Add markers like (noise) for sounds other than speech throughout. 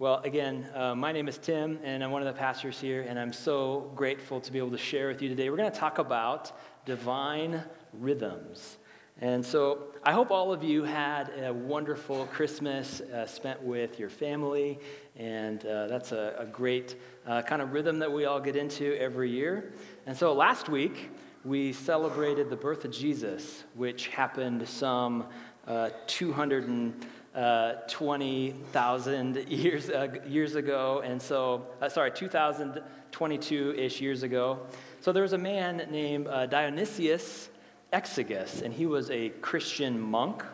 Well, again, uh, my name is Tim, and I'm one of the pastors here, and I'm so grateful to be able to share with you today. We're going to talk about divine rhythms. And so I hope all of you had a wonderful Christmas uh, spent with your family, and uh, that's a, a great uh, kind of rhythm that we all get into every year. And so last week, we celebrated the birth of Jesus, which happened some uh, 200 and uh, 20,000 years, uh, years ago, and so, uh, sorry, 2022 ish years ago. So there was a man named uh, Dionysius Exiguus, and he was a Christian monk.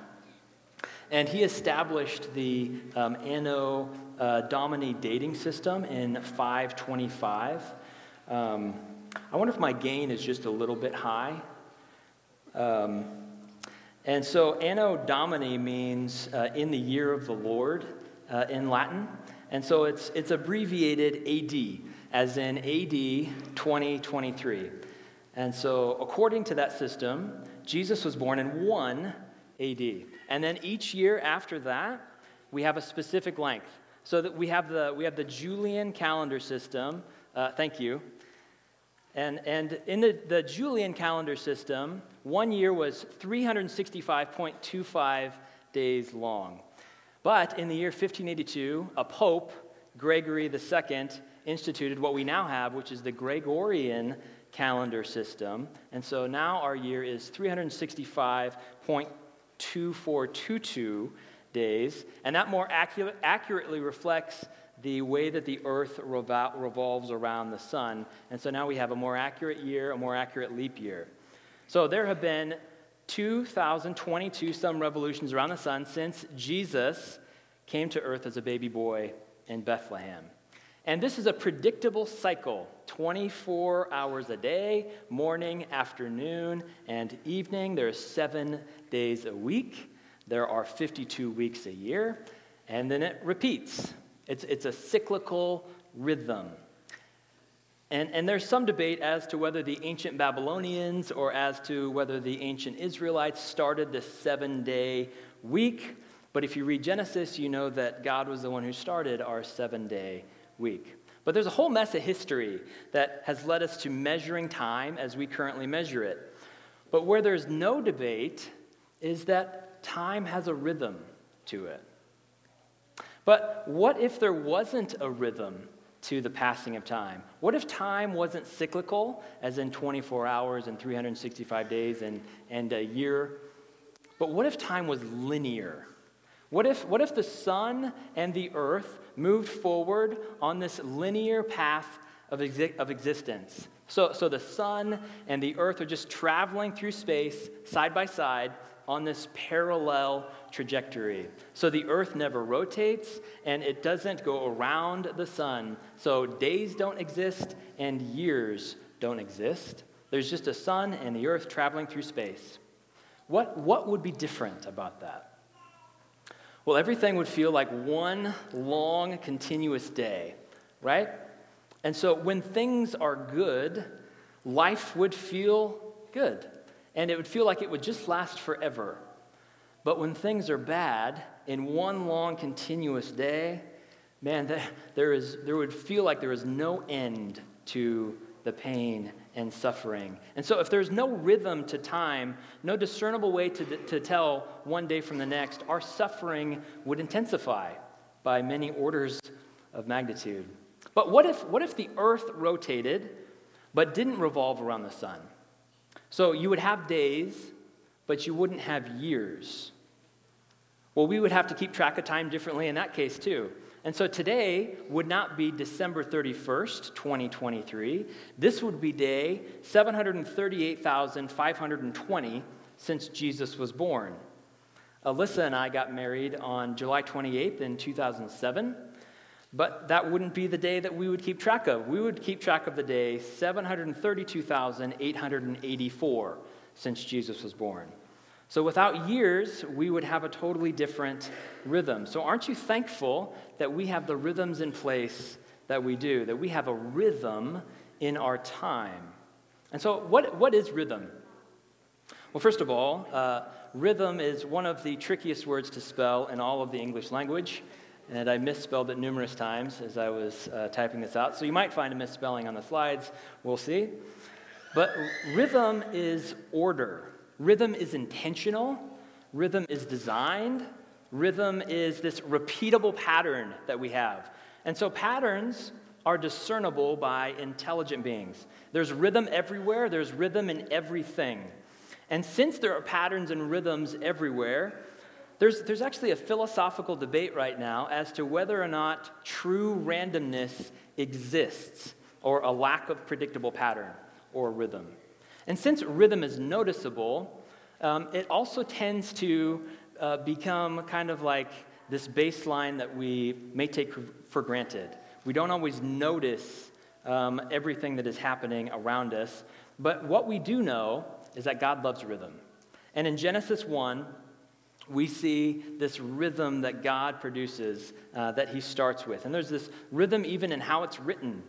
And he established the um, Anno uh, Domini dating system in 525. Um, I wonder if my gain is just a little bit high. Um, and so Anno Domini means uh, in the year of the Lord uh, in Latin. And so it's, it's abbreviated AD, as in AD 2023. And so, according to that system, Jesus was born in 1 AD. And then each year after that, we have a specific length. So that we have the, we have the Julian calendar system. Uh, thank you. And, and in the, the Julian calendar system, one year was 365.25 days long. But in the year 1582, a pope, Gregory II, instituted what we now have, which is the Gregorian calendar system. And so now our year is 365.2422 days. And that more accurately reflects the way that the earth revolves around the sun. And so now we have a more accurate year, a more accurate leap year. So there have been 2,022 some revolutions around the sun since Jesus came to earth as a baby boy in Bethlehem. And this is a predictable cycle 24 hours a day, morning, afternoon, and evening. There are seven days a week. There are 52 weeks a year. And then it repeats it's, it's a cyclical rhythm. And, and there's some debate as to whether the ancient Babylonians or as to whether the ancient Israelites started the seven day week. But if you read Genesis, you know that God was the one who started our seven day week. But there's a whole mess of history that has led us to measuring time as we currently measure it. But where there's no debate is that time has a rhythm to it. But what if there wasn't a rhythm to the passing of time? What if time wasn't cyclical, as in 24 hours and 365 days and, and a year? But what if time was linear? What if, what if the sun and the earth moved forward on this linear path of, exi- of existence? So, so the sun and the earth are just traveling through space side by side on this parallel trajectory. So the earth never rotates and it doesn't go around the sun. So days don't exist and years don't exist. There's just a sun and the earth traveling through space. What, what would be different about that? Well, everything would feel like one long, continuous day, right? And so when things are good, life would feel good and it would feel like it would just last forever. But when things are bad, in one long continuous day, man, there, is, there would feel like there is no end to the pain and suffering. And so, if there's no rhythm to time, no discernible way to, to tell one day from the next, our suffering would intensify by many orders of magnitude. But what if, what if the earth rotated but didn't revolve around the sun? So you would have days, but you wouldn't have years. Well, we would have to keep track of time differently in that case, too. And so today would not be December 31st, 2023. This would be day 738,520 since Jesus was born. Alyssa and I got married on July 28th in 2007. But that wouldn't be the day that we would keep track of. We would keep track of the day 732,884 since Jesus was born. So without years, we would have a totally different rhythm. So aren't you thankful that we have the rhythms in place that we do, that we have a rhythm in our time? And so, what, what is rhythm? Well, first of all, uh, rhythm is one of the trickiest words to spell in all of the English language. And I misspelled it numerous times as I was uh, typing this out. So you might find a misspelling on the slides. We'll see. But rhythm is order, rhythm is intentional, rhythm is designed, rhythm is this repeatable pattern that we have. And so patterns are discernible by intelligent beings. There's rhythm everywhere, there's rhythm in everything. And since there are patterns and rhythms everywhere, there's, there's actually a philosophical debate right now as to whether or not true randomness exists or a lack of predictable pattern or rhythm. And since rhythm is noticeable, um, it also tends to uh, become kind of like this baseline that we may take for granted. We don't always notice um, everything that is happening around us, but what we do know is that God loves rhythm. And in Genesis 1, we see this rhythm that God produces uh, that he starts with. And there's this rhythm even in how it's written.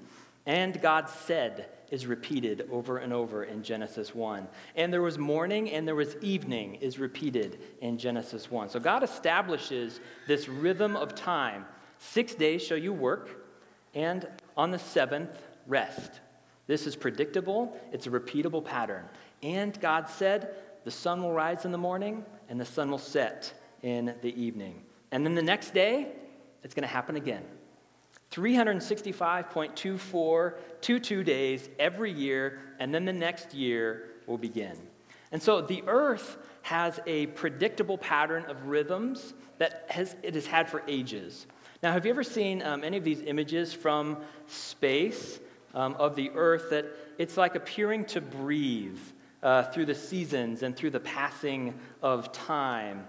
And God said is repeated over and over in Genesis 1. And there was morning and there was evening is repeated in Genesis 1. So God establishes this rhythm of time. Six days shall you work, and on the seventh, rest. This is predictable, it's a repeatable pattern. And God said, The sun will rise in the morning and the sun will set in the evening. And then the next day, it's going to happen again. 365.2422 days every year, and then the next year will begin. And so the earth has a predictable pattern of rhythms that has, it has had for ages. Now, have you ever seen um, any of these images from space um, of the earth that it's like appearing to breathe? Uh, through the seasons and through the passing of time.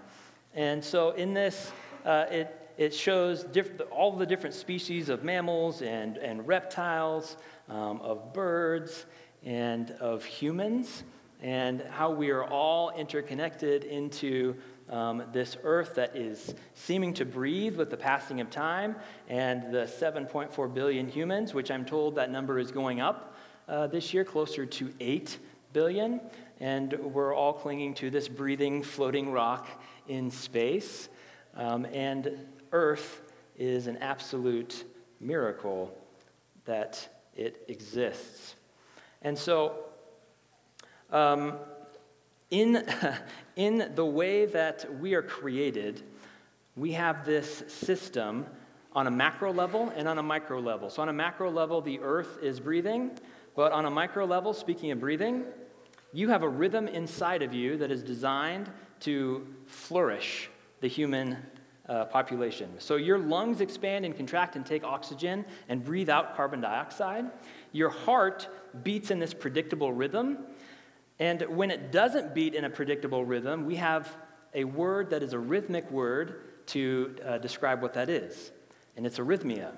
And so in this, uh, it, it shows diff- all the different species of mammals and, and reptiles, um, of birds, and of humans, and how we are all interconnected into um, this earth that is seeming to breathe with the passing of time, and the 7.4 billion humans, which I'm told that number is going up uh, this year, closer to 8 billion, and we're all clinging to this breathing, floating rock in space. Um, and Earth is an absolute miracle that it exists. And so, um, in, (laughs) in the way that we are created, we have this system on a macro level and on a micro level. So, on a macro level, the earth is breathing, but on a micro level, speaking of breathing, you have a rhythm inside of you that is designed to flourish the human uh, population. So your lungs expand and contract and take oxygen and breathe out carbon dioxide. Your heart beats in this predictable rhythm. And when it doesn't beat in a predictable rhythm, we have a word that is a rhythmic word to uh, describe what that is. And it's arrhythmia,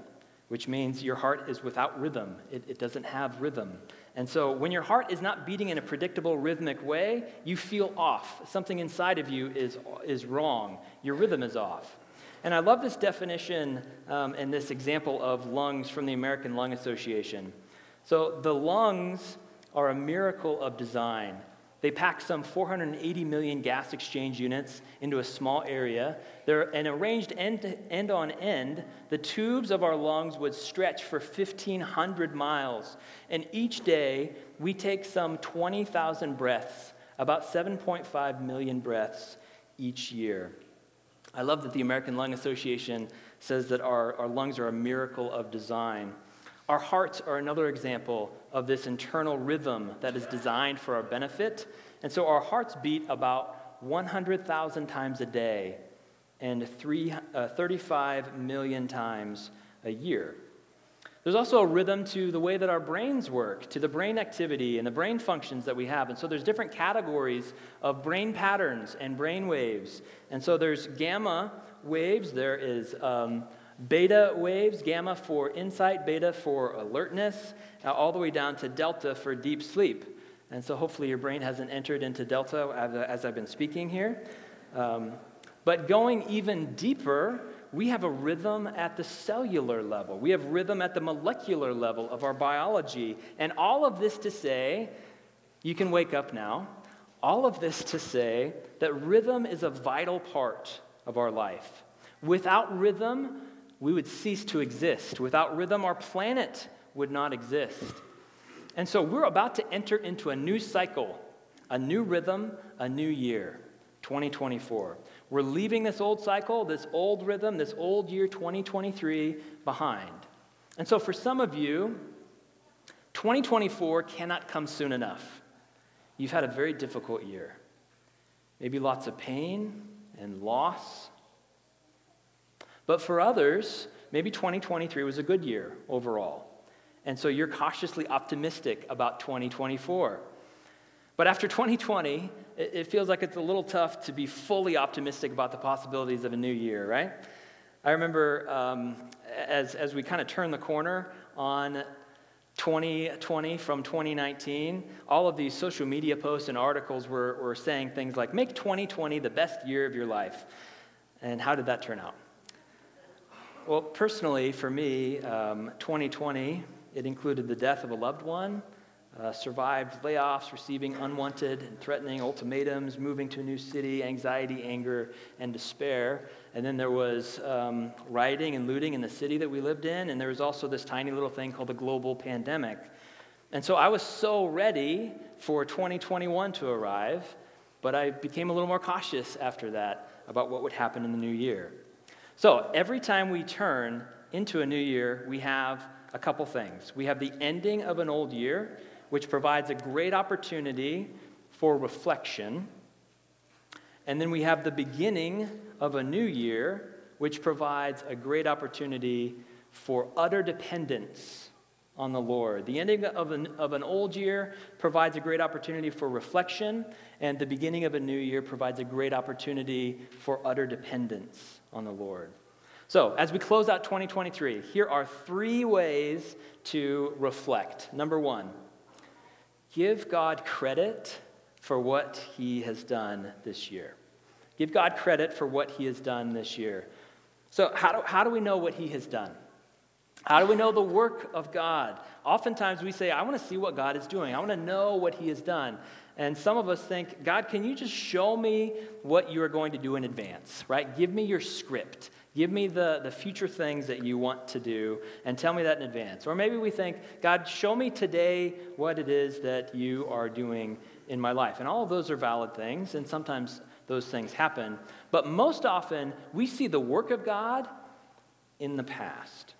which means your heart is without rhythm, it, it doesn't have rhythm. And so when your heart is not beating in a predictable rhythmic way, you feel off. Something inside of you is, is wrong. Your rhythm is off. And I love this definition um, and this example of lungs from the American Lung Association. So the lungs are a miracle of design. They pack some 480 million gas exchange units into a small area. They're and arranged end, end on end. The tubes of our lungs would stretch for 1,500 miles. And each day, we take some 20,000 breaths, about 7.5 million breaths each year. I love that the American Lung Association says that our, our lungs are a miracle of design. Our hearts are another example of this internal rhythm that is designed for our benefit. And so our hearts beat about 100,000 times a day and three, uh, 35 million times a year. There's also a rhythm to the way that our brains work, to the brain activity and the brain functions that we have. And so there's different categories of brain patterns and brain waves. And so there's gamma waves, there is um, beta waves, gamma for insight, beta for alertness, uh, all the way down to delta for deep sleep. And so hopefully your brain hasn't entered into delta as, as I've been speaking here. Um, but going even deeper, we have a rhythm at the cellular level. We have rhythm at the molecular level of our biology. And all of this to say, you can wake up now. All of this to say that rhythm is a vital part of our life. Without rhythm, we would cease to exist. Without rhythm, our planet would not exist. And so we're about to enter into a new cycle, a new rhythm, a new year, 2024. We're leaving this old cycle, this old rhythm, this old year 2023 behind. And so for some of you, 2024 cannot come soon enough. You've had a very difficult year. Maybe lots of pain and loss. But for others, maybe 2023 was a good year overall. And so you're cautiously optimistic about 2024. But after 2020, it feels like it's a little tough to be fully optimistic about the possibilities of a new year, right? I remember um, as, as we kind of turn the corner on 2020 from 2019, all of these social media posts and articles were, were saying things like, make 2020 the best year of your life. And how did that turn out? Well, personally, for me, um, 2020 it included the death of a loved one, uh, survived layoffs, receiving unwanted and threatening ultimatums, moving to a new city, anxiety, anger, and despair. And then there was um, rioting and looting in the city that we lived in, and there was also this tiny little thing called the global pandemic. And so I was so ready for 2021 to arrive, but I became a little more cautious after that about what would happen in the new year. So every time we turn into a new year, we have a couple things. We have the ending of an old year, which provides a great opportunity for reflection. And then we have the beginning of a new year, which provides a great opportunity for utter dependence on the Lord. The ending of an, of an old year provides a great opportunity for reflection, and the beginning of a new year provides a great opportunity for utter dependence on the Lord. So, as we close out 2023, here are three ways to reflect. Number one, give God credit for what he has done this year. Give God credit for what he has done this year. So, how do, how do we know what he has done? How do we know the work of God? Oftentimes we say, I want to see what God is doing. I want to know what he has done. And some of us think, God, can you just show me what you are going to do in advance, right? Give me your script. Give me the, the future things that you want to do and tell me that in advance. Or maybe we think, God, show me today what it is that you are doing in my life. And all of those are valid things, and sometimes those things happen. But most often, we see the work of God in the past.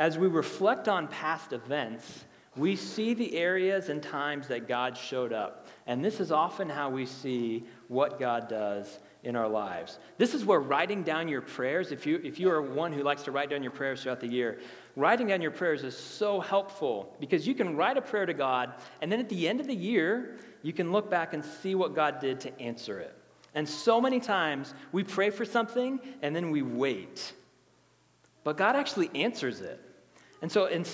As we reflect on past events, we see the areas and times that God showed up. And this is often how we see what God does in our lives. This is where writing down your prayers, if you, if you are one who likes to write down your prayers throughout the year, writing down your prayers is so helpful because you can write a prayer to God, and then at the end of the year, you can look back and see what God did to answer it. And so many times we pray for something and then we wait. But God actually answers it. And so in,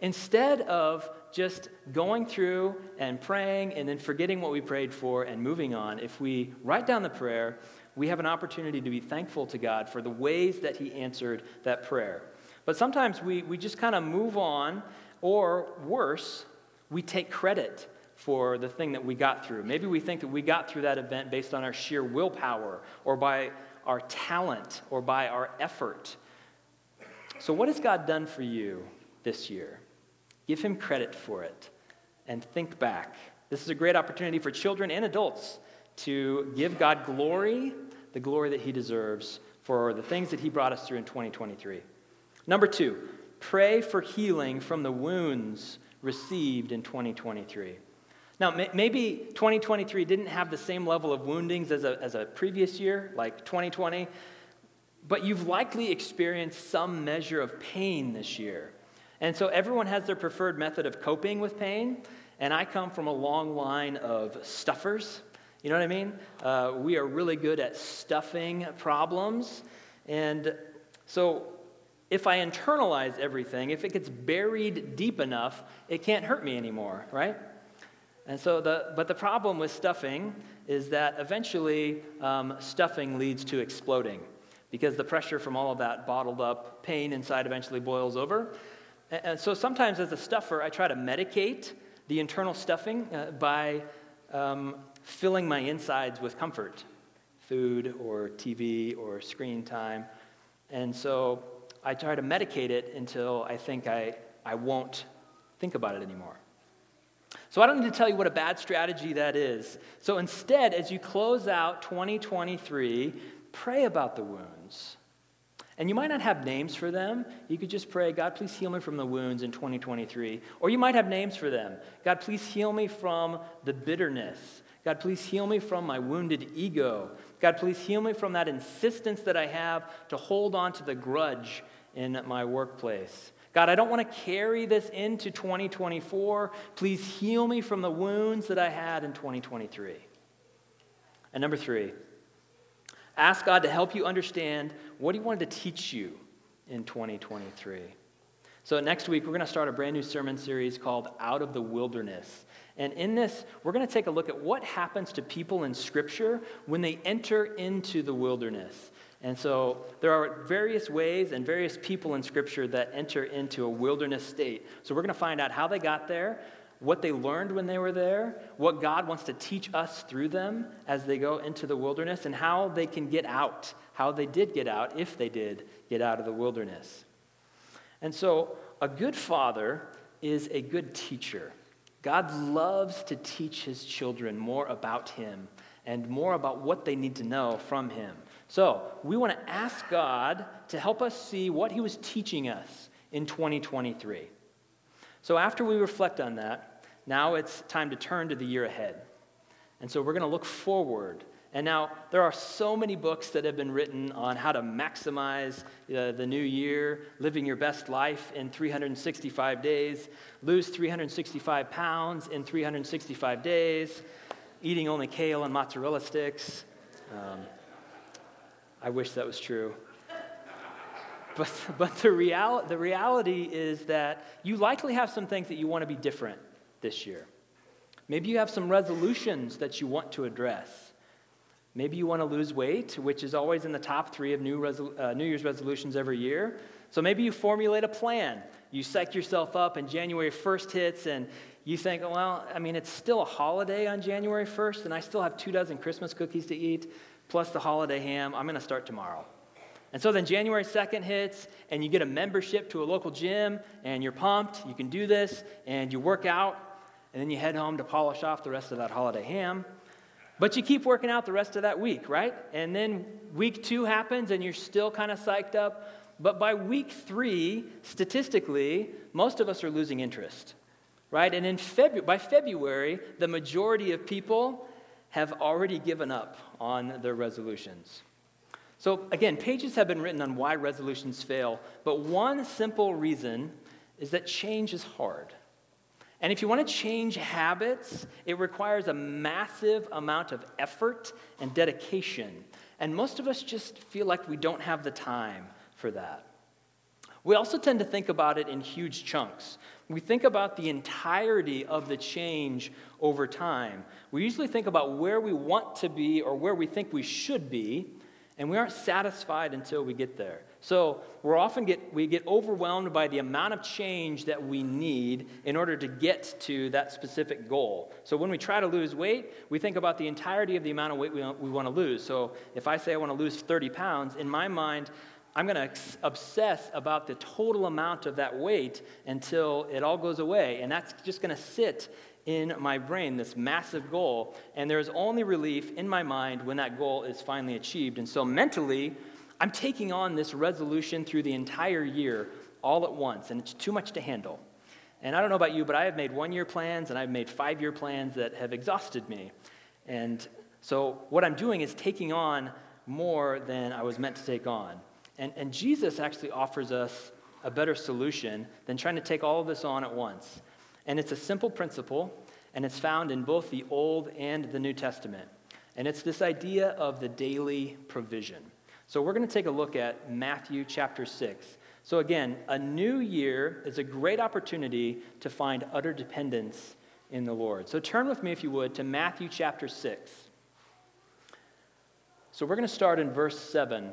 instead of just going through and praying and then forgetting what we prayed for and moving on, if we write down the prayer, we have an opportunity to be thankful to God for the ways that He answered that prayer. But sometimes we, we just kind of move on, or worse, we take credit for the thing that we got through. Maybe we think that we got through that event based on our sheer willpower, or by our talent, or by our effort. So, what has God done for you this year? Give him credit for it and think back. This is a great opportunity for children and adults to give God glory, the glory that he deserves for the things that he brought us through in 2023. Number two, pray for healing from the wounds received in 2023. Now, maybe 2023 didn't have the same level of woundings as a, as a previous year, like 2020, but you've likely experienced some measure of pain this year. And so everyone has their preferred method of coping with pain. And I come from a long line of stuffers. You know what I mean? Uh, we are really good at stuffing problems. And so if I internalize everything, if it gets buried deep enough, it can't hurt me anymore, right? And so the, but the problem with stuffing is that eventually um, stuffing leads to exploding because the pressure from all of that bottled up pain inside eventually boils over. And so sometimes as a stuffer, I try to medicate the internal stuffing uh, by um, filling my insides with comfort food or TV or screen time. And so I try to medicate it until I think I, I won't think about it anymore. So I don't need to tell you what a bad strategy that is. So instead, as you close out 2023, pray about the wounds. And you might not have names for them. You could just pray, God, please heal me from the wounds in 2023. Or you might have names for them. God, please heal me from the bitterness. God, please heal me from my wounded ego. God, please heal me from that insistence that I have to hold on to the grudge in my workplace. God, I don't want to carry this into 2024. Please heal me from the wounds that I had in 2023. And number three, ask God to help you understand what He wanted to teach you in 2023. So, next week, we're going to start a brand new sermon series called Out of the Wilderness. And in this, we're going to take a look at what happens to people in Scripture when they enter into the wilderness. And so there are various ways and various people in Scripture that enter into a wilderness state. So we're going to find out how they got there, what they learned when they were there, what God wants to teach us through them as they go into the wilderness, and how they can get out, how they did get out, if they did get out of the wilderness. And so a good father is a good teacher. God loves to teach his children more about him and more about what they need to know from him. So, we want to ask God to help us see what he was teaching us in 2023. So, after we reflect on that, now it's time to turn to the year ahead. And so, we're going to look forward and now, there are so many books that have been written on how to maximize uh, the new year, living your best life in 365 days, lose 365 pounds in 365 days, eating only kale and mozzarella sticks. Um, I wish that was true. But, (laughs) but the, real, the reality is that you likely have some things that you want to be different this year. Maybe you have some resolutions that you want to address. Maybe you want to lose weight, which is always in the top three of New, uh, New Year's resolutions every year. So maybe you formulate a plan. You psych yourself up, and January 1st hits, and you think, well, I mean, it's still a holiday on January 1st, and I still have two dozen Christmas cookies to eat, plus the holiday ham. I'm going to start tomorrow. And so then January 2nd hits, and you get a membership to a local gym, and you're pumped. You can do this, and you work out, and then you head home to polish off the rest of that holiday ham. But you keep working out the rest of that week, right? And then week two happens and you're still kind of psyched up. But by week three, statistically, most of us are losing interest, right? And in Febu- by February, the majority of people have already given up on their resolutions. So, again, pages have been written on why resolutions fail, but one simple reason is that change is hard. And if you want to change habits, it requires a massive amount of effort and dedication. And most of us just feel like we don't have the time for that. We also tend to think about it in huge chunks. We think about the entirety of the change over time. We usually think about where we want to be or where we think we should be, and we aren't satisfied until we get there. So we're often get we get overwhelmed by the amount of change that we need in order to get to that specific goal. So when we try to lose weight, we think about the entirety of the amount of weight we, we want to lose. So if I say I want to lose 30 pounds, in my mind, I'm going to obsess about the total amount of that weight until it all goes away. And that's just going to sit in my brain, this massive goal. And there's only relief in my mind when that goal is finally achieved. And so mentally, I'm taking on this resolution through the entire year all at once, and it's too much to handle. And I don't know about you, but I have made one year plans and I've made five year plans that have exhausted me. And so what I'm doing is taking on more than I was meant to take on. And, and Jesus actually offers us a better solution than trying to take all of this on at once. And it's a simple principle, and it's found in both the Old and the New Testament. And it's this idea of the daily provision. So we're going to take a look at Matthew chapter 6. So again, a new year is a great opportunity to find utter dependence in the Lord. So turn with me, if you would, to Matthew chapter 6. So we're going to start in verse 7.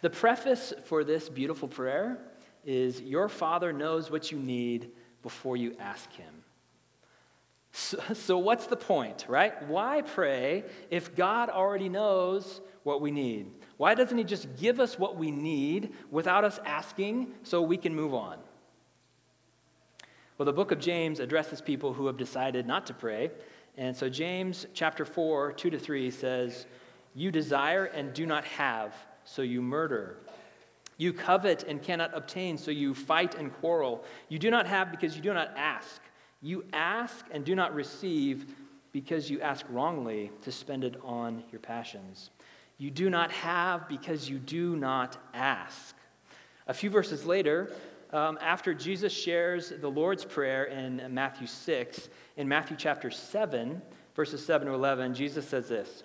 The preface for this beautiful prayer is Your Father knows what you need before you ask Him. So, so, what's the point, right? Why pray if God already knows what we need? Why doesn't He just give us what we need without us asking so we can move on? Well, the book of James addresses people who have decided not to pray. And so, James chapter 4, 2 to 3 says, You desire and do not have, so you murder. You covet and cannot obtain, so you fight and quarrel. You do not have because you do not ask. You ask and do not receive because you ask wrongly to spend it on your passions. You do not have because you do not ask. A few verses later, um, after Jesus shares the Lord's Prayer in Matthew 6, in Matthew chapter 7, verses 7 to 11, Jesus says this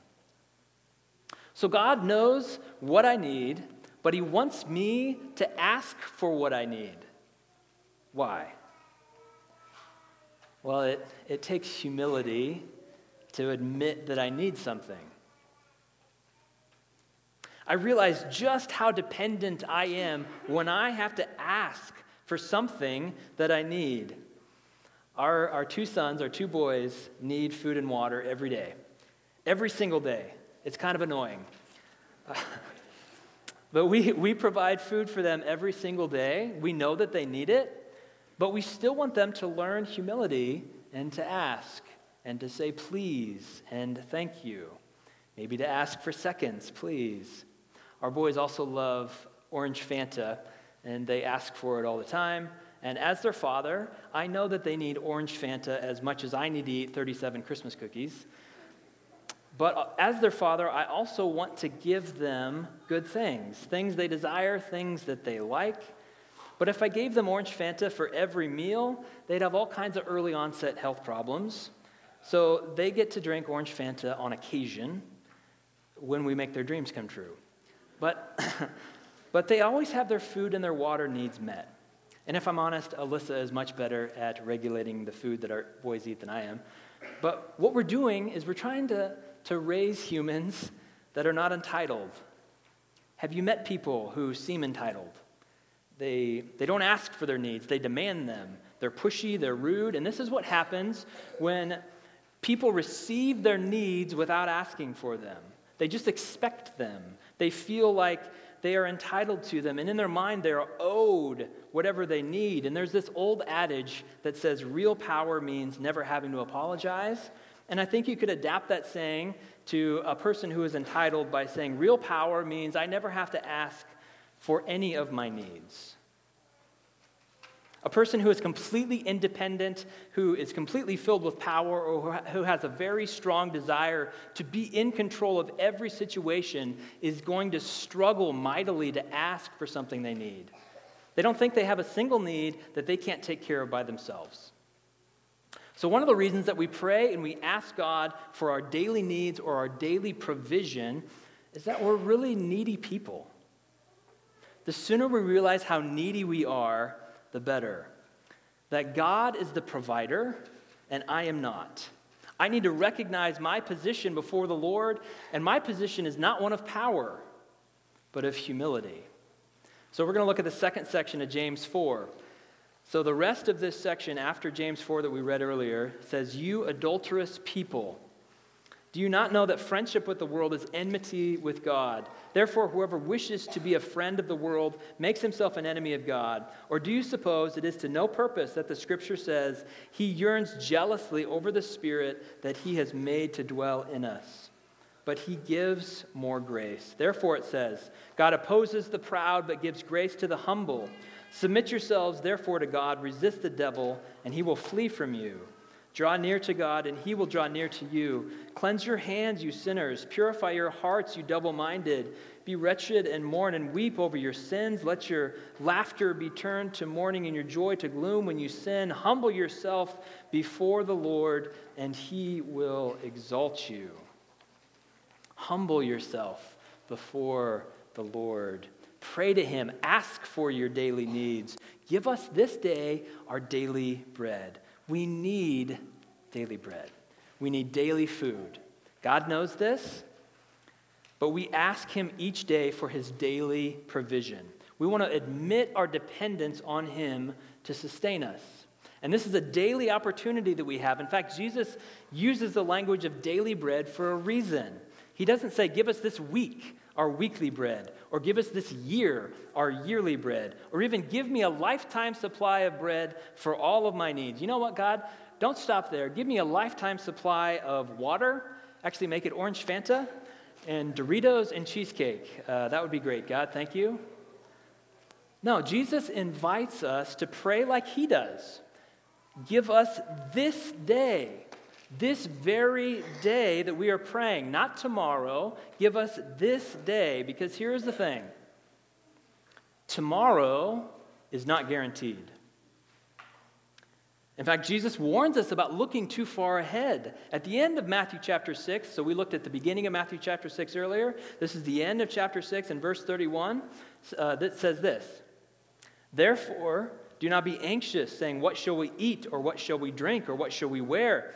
So God knows what I need, but He wants me to ask for what I need. Why? Well, it, it takes humility to admit that I need something. I realize just how dependent I am when I have to ask for something that I need. Our, our two sons, our two boys, need food and water every day, every single day. It's kind of annoying. (laughs) but we, we provide food for them every single day. We know that they need it, but we still want them to learn humility and to ask and to say please and thank you. Maybe to ask for seconds, please. Our boys also love orange Fanta, and they ask for it all the time. And as their father, I know that they need orange Fanta as much as I need to eat 37 Christmas cookies. But uh, as their father, I also want to give them good things things they desire, things that they like. But if I gave them orange Fanta for every meal, they'd have all kinds of early onset health problems. So they get to drink orange Fanta on occasion when we make their dreams come true. But, (laughs) but they always have their food and their water needs met. And if I'm honest, Alyssa is much better at regulating the food that our boys eat than I am. But what we're doing is we're trying to to raise humans that are not entitled. Have you met people who seem entitled? They, they don't ask for their needs, they demand them. They're pushy, they're rude, and this is what happens when people receive their needs without asking for them. They just expect them. They feel like they are entitled to them, and in their mind, they're owed whatever they need. And there's this old adage that says real power means never having to apologize. And I think you could adapt that saying to a person who is entitled by saying, real power means I never have to ask for any of my needs. A person who is completely independent, who is completely filled with power, or who has a very strong desire to be in control of every situation is going to struggle mightily to ask for something they need. They don't think they have a single need that they can't take care of by themselves. So, one of the reasons that we pray and we ask God for our daily needs or our daily provision is that we're really needy people. The sooner we realize how needy we are, the better. That God is the provider and I am not. I need to recognize my position before the Lord, and my position is not one of power, but of humility. So, we're going to look at the second section of James 4. So, the rest of this section after James 4 that we read earlier says, You adulterous people, do you not know that friendship with the world is enmity with God? Therefore, whoever wishes to be a friend of the world makes himself an enemy of God. Or do you suppose it is to no purpose that the scripture says, He yearns jealously over the Spirit that He has made to dwell in us? But he gives more grace. Therefore, it says, God opposes the proud, but gives grace to the humble. Submit yourselves, therefore, to God. Resist the devil, and he will flee from you. Draw near to God, and he will draw near to you. Cleanse your hands, you sinners. Purify your hearts, you double minded. Be wretched and mourn and weep over your sins. Let your laughter be turned to mourning and your joy to gloom when you sin. Humble yourself before the Lord, and he will exalt you. Humble yourself before the Lord. Pray to him. Ask for your daily needs. Give us this day our daily bread. We need daily bread. We need daily food. God knows this, but we ask Him each day for His daily provision. We want to admit our dependence on Him to sustain us. And this is a daily opportunity that we have. In fact, Jesus uses the language of daily bread for a reason. He doesn't say, Give us this week our weekly bread, or give us this year our yearly bread, or even give me a lifetime supply of bread for all of my needs. You know what, God? Don't stop there. Give me a lifetime supply of water. Actually, make it orange Fanta and Doritos and cheesecake. Uh, that would be great, God. Thank you. No, Jesus invites us to pray like he does. Give us this day this very day that we are praying, not tomorrow, give us this day, because here's the thing tomorrow is not guaranteed. In fact, Jesus warns us about looking too far ahead. At the end of Matthew chapter 6, so we looked at the beginning of Matthew chapter 6 earlier. This is the end of chapter 6 and verse 31 uh, that says this Therefore, do not be anxious, saying, What shall we eat, or what shall we drink, or what shall we wear?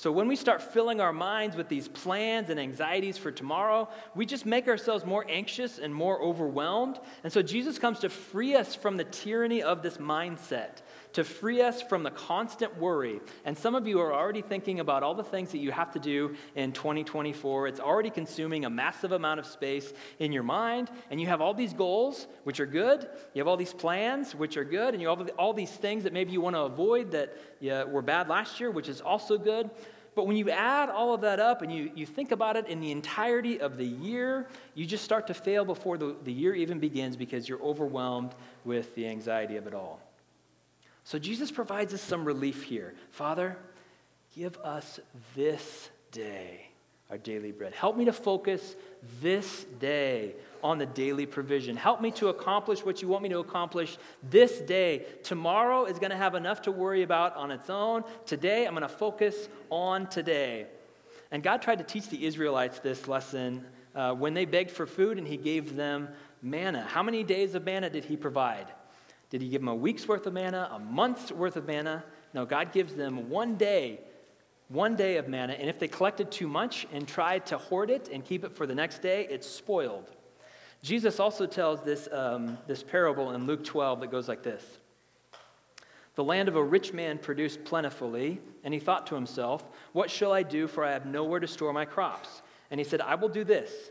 so when we start filling our minds with these plans and anxieties for tomorrow, we just make ourselves more anxious and more overwhelmed. And so Jesus comes to free us from the tyranny of this mindset, to free us from the constant worry. And some of you are already thinking about all the things that you have to do in 2024. It's already consuming a massive amount of space in your mind, and you have all these goals, which are good. You have all these plans, which are good, and you have all these things that maybe you want to avoid that were bad last year, which is also good. But when you add all of that up and you, you think about it in the entirety of the year, you just start to fail before the, the year even begins because you're overwhelmed with the anxiety of it all. So Jesus provides us some relief here. Father, give us this day our daily bread. Help me to focus this day on the daily provision. Help me to accomplish what you want me to accomplish this day. Tomorrow is going to have enough to worry about on its own. Today, I'm going to focus on today. And God tried to teach the Israelites this lesson uh, when they begged for food and He gave them manna. How many days of manna did He provide? Did He give them a week's worth of manna, a month's worth of manna? No, God gives them one day one day of manna, and if they collected too much and tried to hoard it and keep it for the next day, it's spoiled. Jesus also tells this, um, this parable in Luke 12 that goes like this The land of a rich man produced plentifully, and he thought to himself, What shall I do, for I have nowhere to store my crops? And he said, I will do this.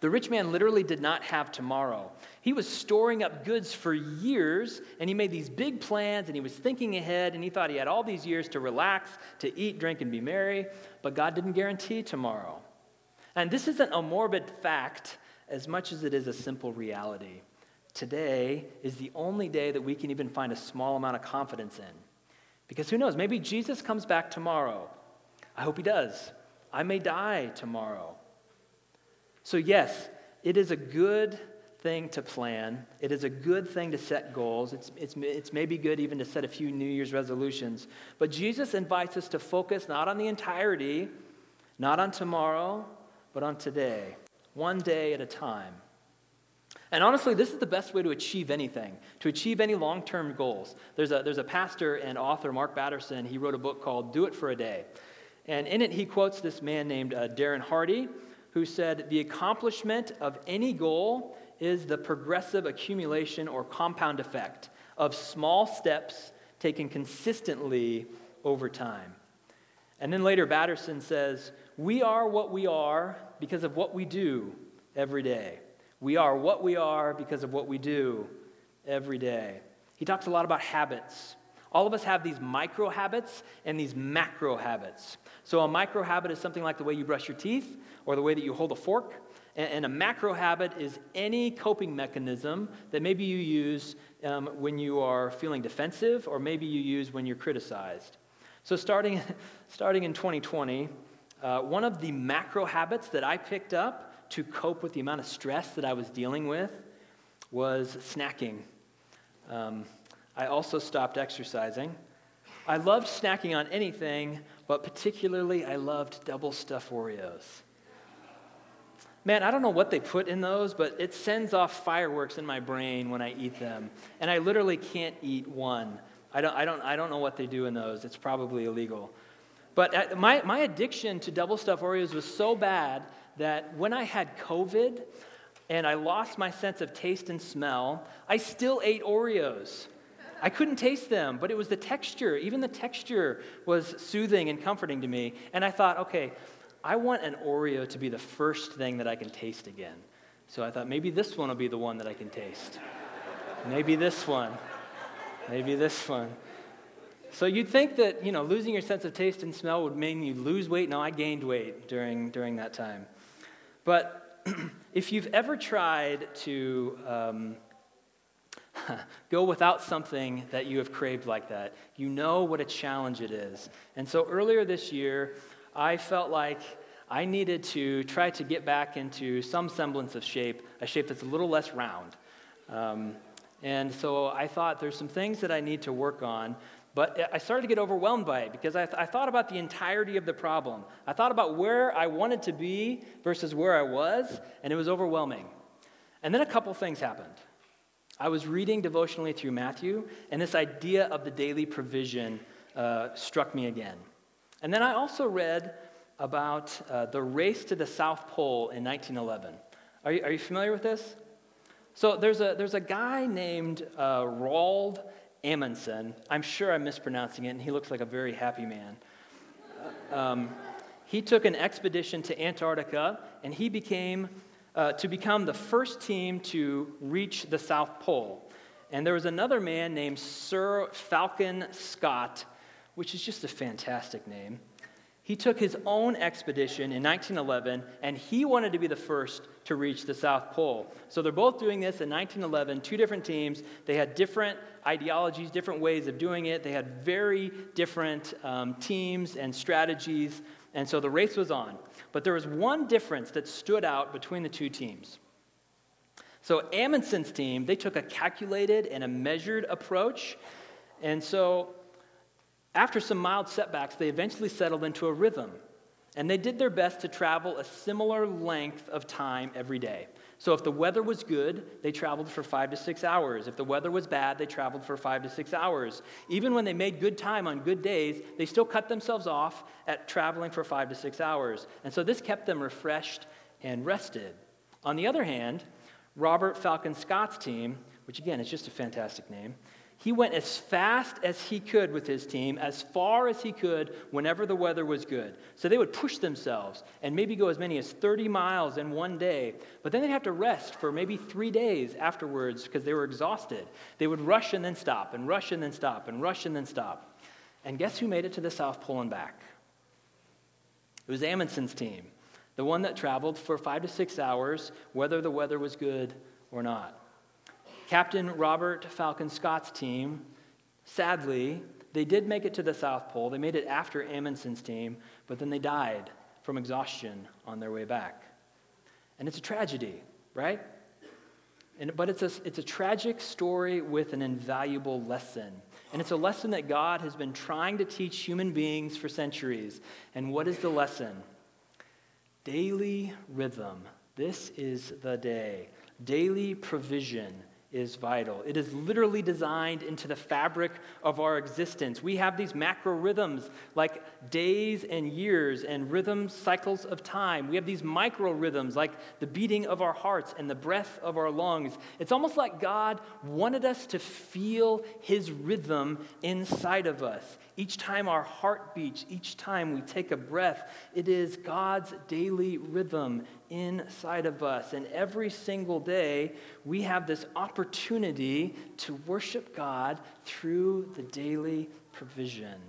The rich man literally did not have tomorrow. He was storing up goods for years, and he made these big plans, and he was thinking ahead, and he thought he had all these years to relax, to eat, drink, and be merry, but God didn't guarantee tomorrow. And this isn't a morbid fact as much as it is a simple reality. Today is the only day that we can even find a small amount of confidence in. Because who knows, maybe Jesus comes back tomorrow. I hope he does. I may die tomorrow. So, yes, it is a good thing to plan. It is a good thing to set goals. It's, it's, it's maybe good even to set a few New Year's resolutions. But Jesus invites us to focus not on the entirety, not on tomorrow, but on today, one day at a time. And honestly, this is the best way to achieve anything, to achieve any long term goals. There's a, there's a pastor and author, Mark Batterson, he wrote a book called Do It for a Day. And in it, he quotes this man named uh, Darren Hardy, who said, The accomplishment of any goal is the progressive accumulation or compound effect of small steps taken consistently over time. And then later, Batterson says, We are what we are because of what we do every day. We are what we are because of what we do every day. He talks a lot about habits. All of us have these micro habits and these macro habits. So, a micro habit is something like the way you brush your teeth or the way that you hold a fork. And a macro habit is any coping mechanism that maybe you use um, when you are feeling defensive or maybe you use when you're criticized. So, starting, (laughs) starting in 2020, uh, one of the macro habits that I picked up to cope with the amount of stress that I was dealing with was snacking. Um, I also stopped exercising. I loved snacking on anything, but particularly I loved double stuffed Oreos. Man, I don't know what they put in those, but it sends off fireworks in my brain when I eat them. And I literally can't eat one. I don't, I don't, I don't know what they do in those. It's probably illegal. But my, my addiction to double stuffed Oreos was so bad that when I had COVID and I lost my sense of taste and smell, I still ate Oreos. I couldn't taste them, but it was the texture. Even the texture was soothing and comforting to me. And I thought, okay, I want an Oreo to be the first thing that I can taste again. So I thought maybe this one will be the one that I can taste. maybe this one. Maybe this one. So you'd think that, you know, losing your sense of taste and smell would mean you lose weight. No, I gained weight during, during that time. But (clears throat) if you've ever tried to um, (laughs) go without something that you have craved like that, you know what a challenge it is. And so earlier this year, I felt like I needed to try to get back into some semblance of shape, a shape that's a little less round. Um, and so I thought there's some things that I need to work on. But I started to get overwhelmed by it because I, th- I thought about the entirety of the problem. I thought about where I wanted to be versus where I was, and it was overwhelming. And then a couple things happened. I was reading devotionally through Matthew, and this idea of the daily provision uh, struck me again. And then I also read about uh, the race to the South Pole in 1911. Are you, are you familiar with this? So there's a, there's a guy named uh, Amundsen. I'm sure I'm mispronouncing it, and he looks like a very happy man. Uh, um, he took an expedition to Antarctica, and he became uh, to become the first team to reach the South Pole. And there was another man named Sir Falcon Scott which is just a fantastic name. He took his own expedition in 1911, and he wanted to be the first to reach the South Pole. So they're both doing this in 1911, two different teams. They had different ideologies, different ways of doing it. They had very different um, teams and strategies, and so the race was on. But there was one difference that stood out between the two teams. So Amundsen's team, they took a calculated and a measured approach. And so after some mild setbacks, they eventually settled into a rhythm, and they did their best to travel a similar length of time every day. So if the weather was good, they traveled for five to six hours. If the weather was bad, they traveled for five to six hours. Even when they made good time on good days, they still cut themselves off at traveling for five to six hours. And so this kept them refreshed and rested. On the other hand, Robert Falcon Scott's team, which again is just a fantastic name, he went as fast as he could with his team, as far as he could whenever the weather was good. So they would push themselves and maybe go as many as 30 miles in one day, but then they'd have to rest for maybe three days afterwards because they were exhausted. They would rush and then stop, and rush and then stop, and rush and then stop. And guess who made it to the South Pole and back? It was Amundsen's team, the one that traveled for five to six hours, whether the weather was good or not. Captain Robert Falcon Scott's team, sadly, they did make it to the South Pole. They made it after Amundsen's team, but then they died from exhaustion on their way back. And it's a tragedy, right? And, but it's a, it's a tragic story with an invaluable lesson. And it's a lesson that God has been trying to teach human beings for centuries. And what is the lesson? Daily rhythm. This is the day. Daily provision is vital. It is literally designed into the fabric of our existence. We have these macro rhythms like days and years and rhythm cycles of time. We have these micro rhythms like the beating of our hearts and the breath of our lungs. It's almost like God wanted us to feel his rhythm inside of us. Each time our heart beats, each time we take a breath, it is God's daily rhythm inside of us. And every single day, we have this opportunity to worship God through the daily provision.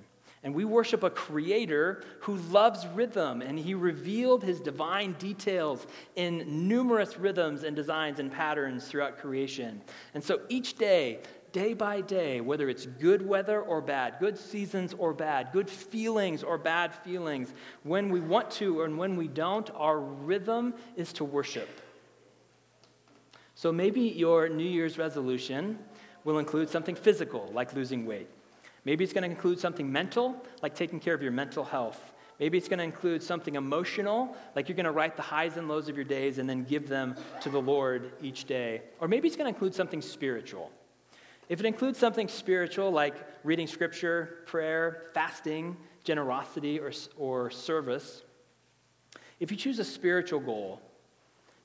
And we worship a creator who loves rhythm, and he revealed his divine details in numerous rhythms and designs and patterns throughout creation. And so each day, day by day, whether it's good weather or bad, good seasons or bad, good feelings or bad feelings, when we want to and when we don't, our rhythm is to worship. So maybe your New Year's resolution will include something physical, like losing weight. Maybe it's going to include something mental, like taking care of your mental health. Maybe it's going to include something emotional, like you're going to write the highs and lows of your days and then give them to the Lord each day. Or maybe it's going to include something spiritual. If it includes something spiritual like reading scripture, prayer, fasting, generosity, or, or service, if you choose a spiritual goal,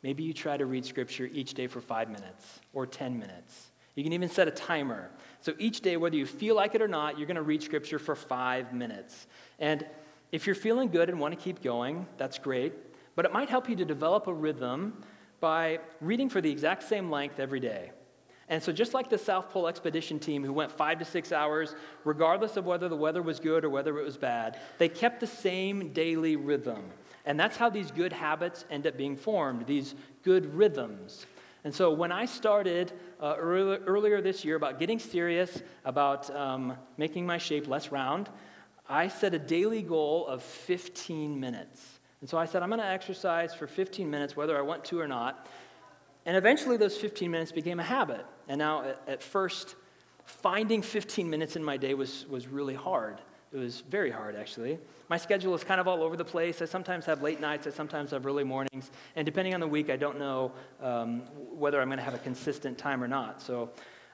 maybe you try to read scripture each day for five minutes or 10 minutes. You can even set a timer. So each day, whether you feel like it or not, you're going to read scripture for five minutes. And if you're feeling good and want to keep going, that's great. But it might help you to develop a rhythm by reading for the exact same length every day. And so, just like the South Pole expedition team who went five to six hours, regardless of whether the weather was good or whether it was bad, they kept the same daily rhythm. And that's how these good habits end up being formed, these good rhythms. And so, when I started uh, early, earlier this year about getting serious about um, making my shape less round, I set a daily goal of 15 minutes. And so I said, I'm going to exercise for 15 minutes, whether I want to or not. And eventually, those 15 minutes became a habit. And now, at, at first, finding 15 minutes in my day was, was really hard. It was very hard, actually. My schedule is kind of all over the place. I sometimes have late nights, I sometimes have early mornings. And depending on the week, I don't know um, whether I'm going to have a consistent time or not. So,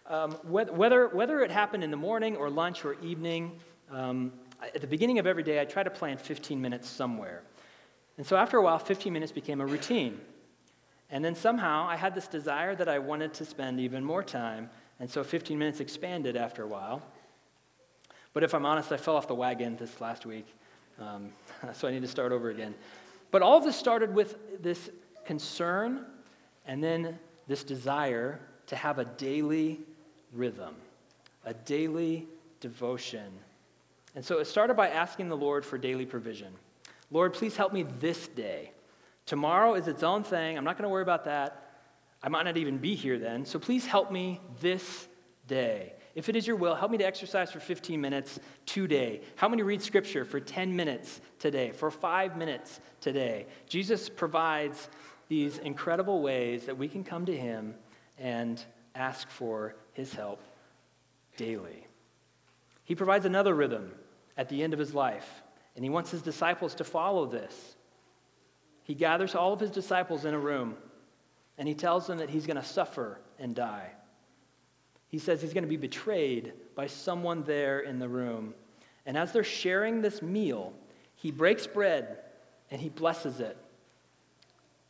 um, whether, whether it happened in the morning or lunch or evening, um, at the beginning of every day, I try to plan 15 minutes somewhere. And so, after a while, 15 minutes became a routine. And then somehow I had this desire that I wanted to spend even more time. And so 15 minutes expanded after a while. But if I'm honest, I fell off the wagon this last week. Um, (laughs) so I need to start over again. But all this started with this concern and then this desire to have a daily rhythm, a daily devotion. And so it started by asking the Lord for daily provision. Lord, please help me this day. Tomorrow is its own thing. I'm not going to worry about that. I might not even be here then. So please help me this day. If it is your will, help me to exercise for 15 minutes today. Help me to read scripture for 10 minutes today, for five minutes today. Jesus provides these incredible ways that we can come to him and ask for his help daily. He provides another rhythm at the end of his life, and he wants his disciples to follow this. He gathers all of his disciples in a room and he tells them that he's going to suffer and die. He says he's going to be betrayed by someone there in the room. And as they're sharing this meal, he breaks bread and he blesses it.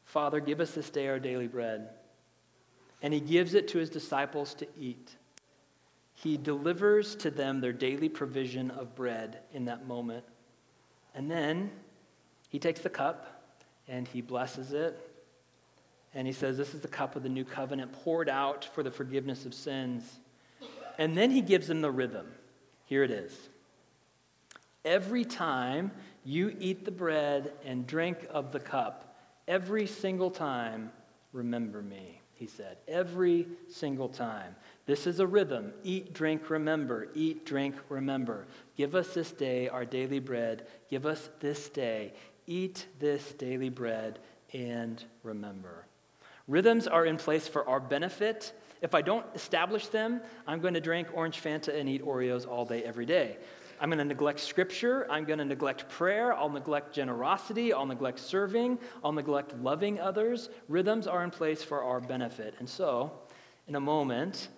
Father, give us this day our daily bread. And he gives it to his disciples to eat. He delivers to them their daily provision of bread in that moment. And then he takes the cup and he blesses it. And he says, This is the cup of the new covenant poured out for the forgiveness of sins. And then he gives them the rhythm. Here it is. Every time you eat the bread and drink of the cup, every single time, remember me, he said. Every single time. This is a rhythm. Eat, drink, remember. Eat, drink, remember. Give us this day our daily bread. Give us this day. Eat this daily bread and remember. Rhythms are in place for our benefit. If I don't establish them, I'm going to drink orange Fanta and eat Oreos all day, every day. I'm going to neglect scripture. I'm going to neglect prayer. I'll neglect generosity. I'll neglect serving. I'll neglect loving others. Rhythms are in place for our benefit. And so, in a moment,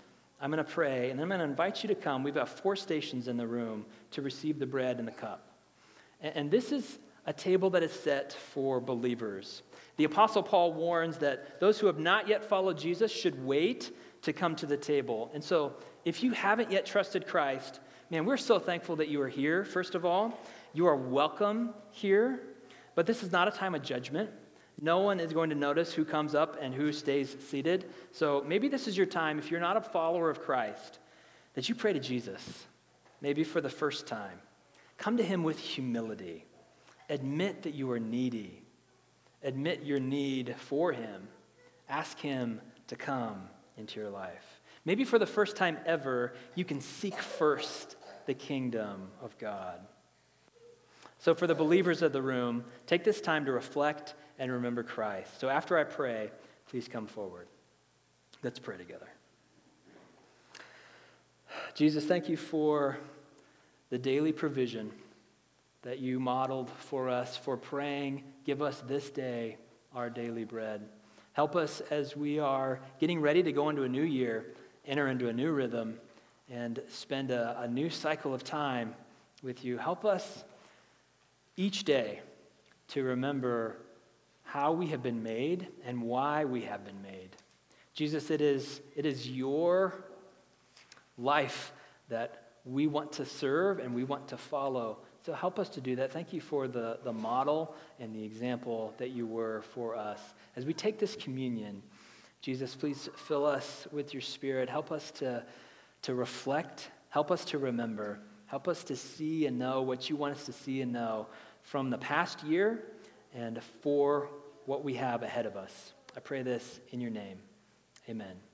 I'm going to pray and I'm going to invite you to come. We've got four stations in the room to receive the bread and the cup. And this is a table that is set for believers. The Apostle Paul warns that those who have not yet followed Jesus should wait to come to the table. And so, if you haven't yet trusted Christ, man, we're so thankful that you are here, first of all. You are welcome here, but this is not a time of judgment. No one is going to notice who comes up and who stays seated. So maybe this is your time, if you're not a follower of Christ, that you pray to Jesus, maybe for the first time. Come to him with humility. Admit that you are needy. Admit your need for him. Ask him to come into your life. Maybe for the first time ever, you can seek first the kingdom of God. So, for the believers of the room, take this time to reflect and remember Christ. So, after I pray, please come forward. Let's pray together. Jesus, thank you for the daily provision that you modeled for us for praying, give us this day our daily bread. Help us as we are getting ready to go into a new year, enter into a new rhythm, and spend a, a new cycle of time with you. Help us each day to remember how we have been made and why we have been made. Jesus, it is, it is your life that we want to serve and we want to follow. So help us to do that. Thank you for the, the model and the example that you were for us. As we take this communion, Jesus, please fill us with your spirit. Help us to, to reflect. Help us to remember. Help us to see and know what you want us to see and know from the past year and for what we have ahead of us. I pray this in your name. Amen.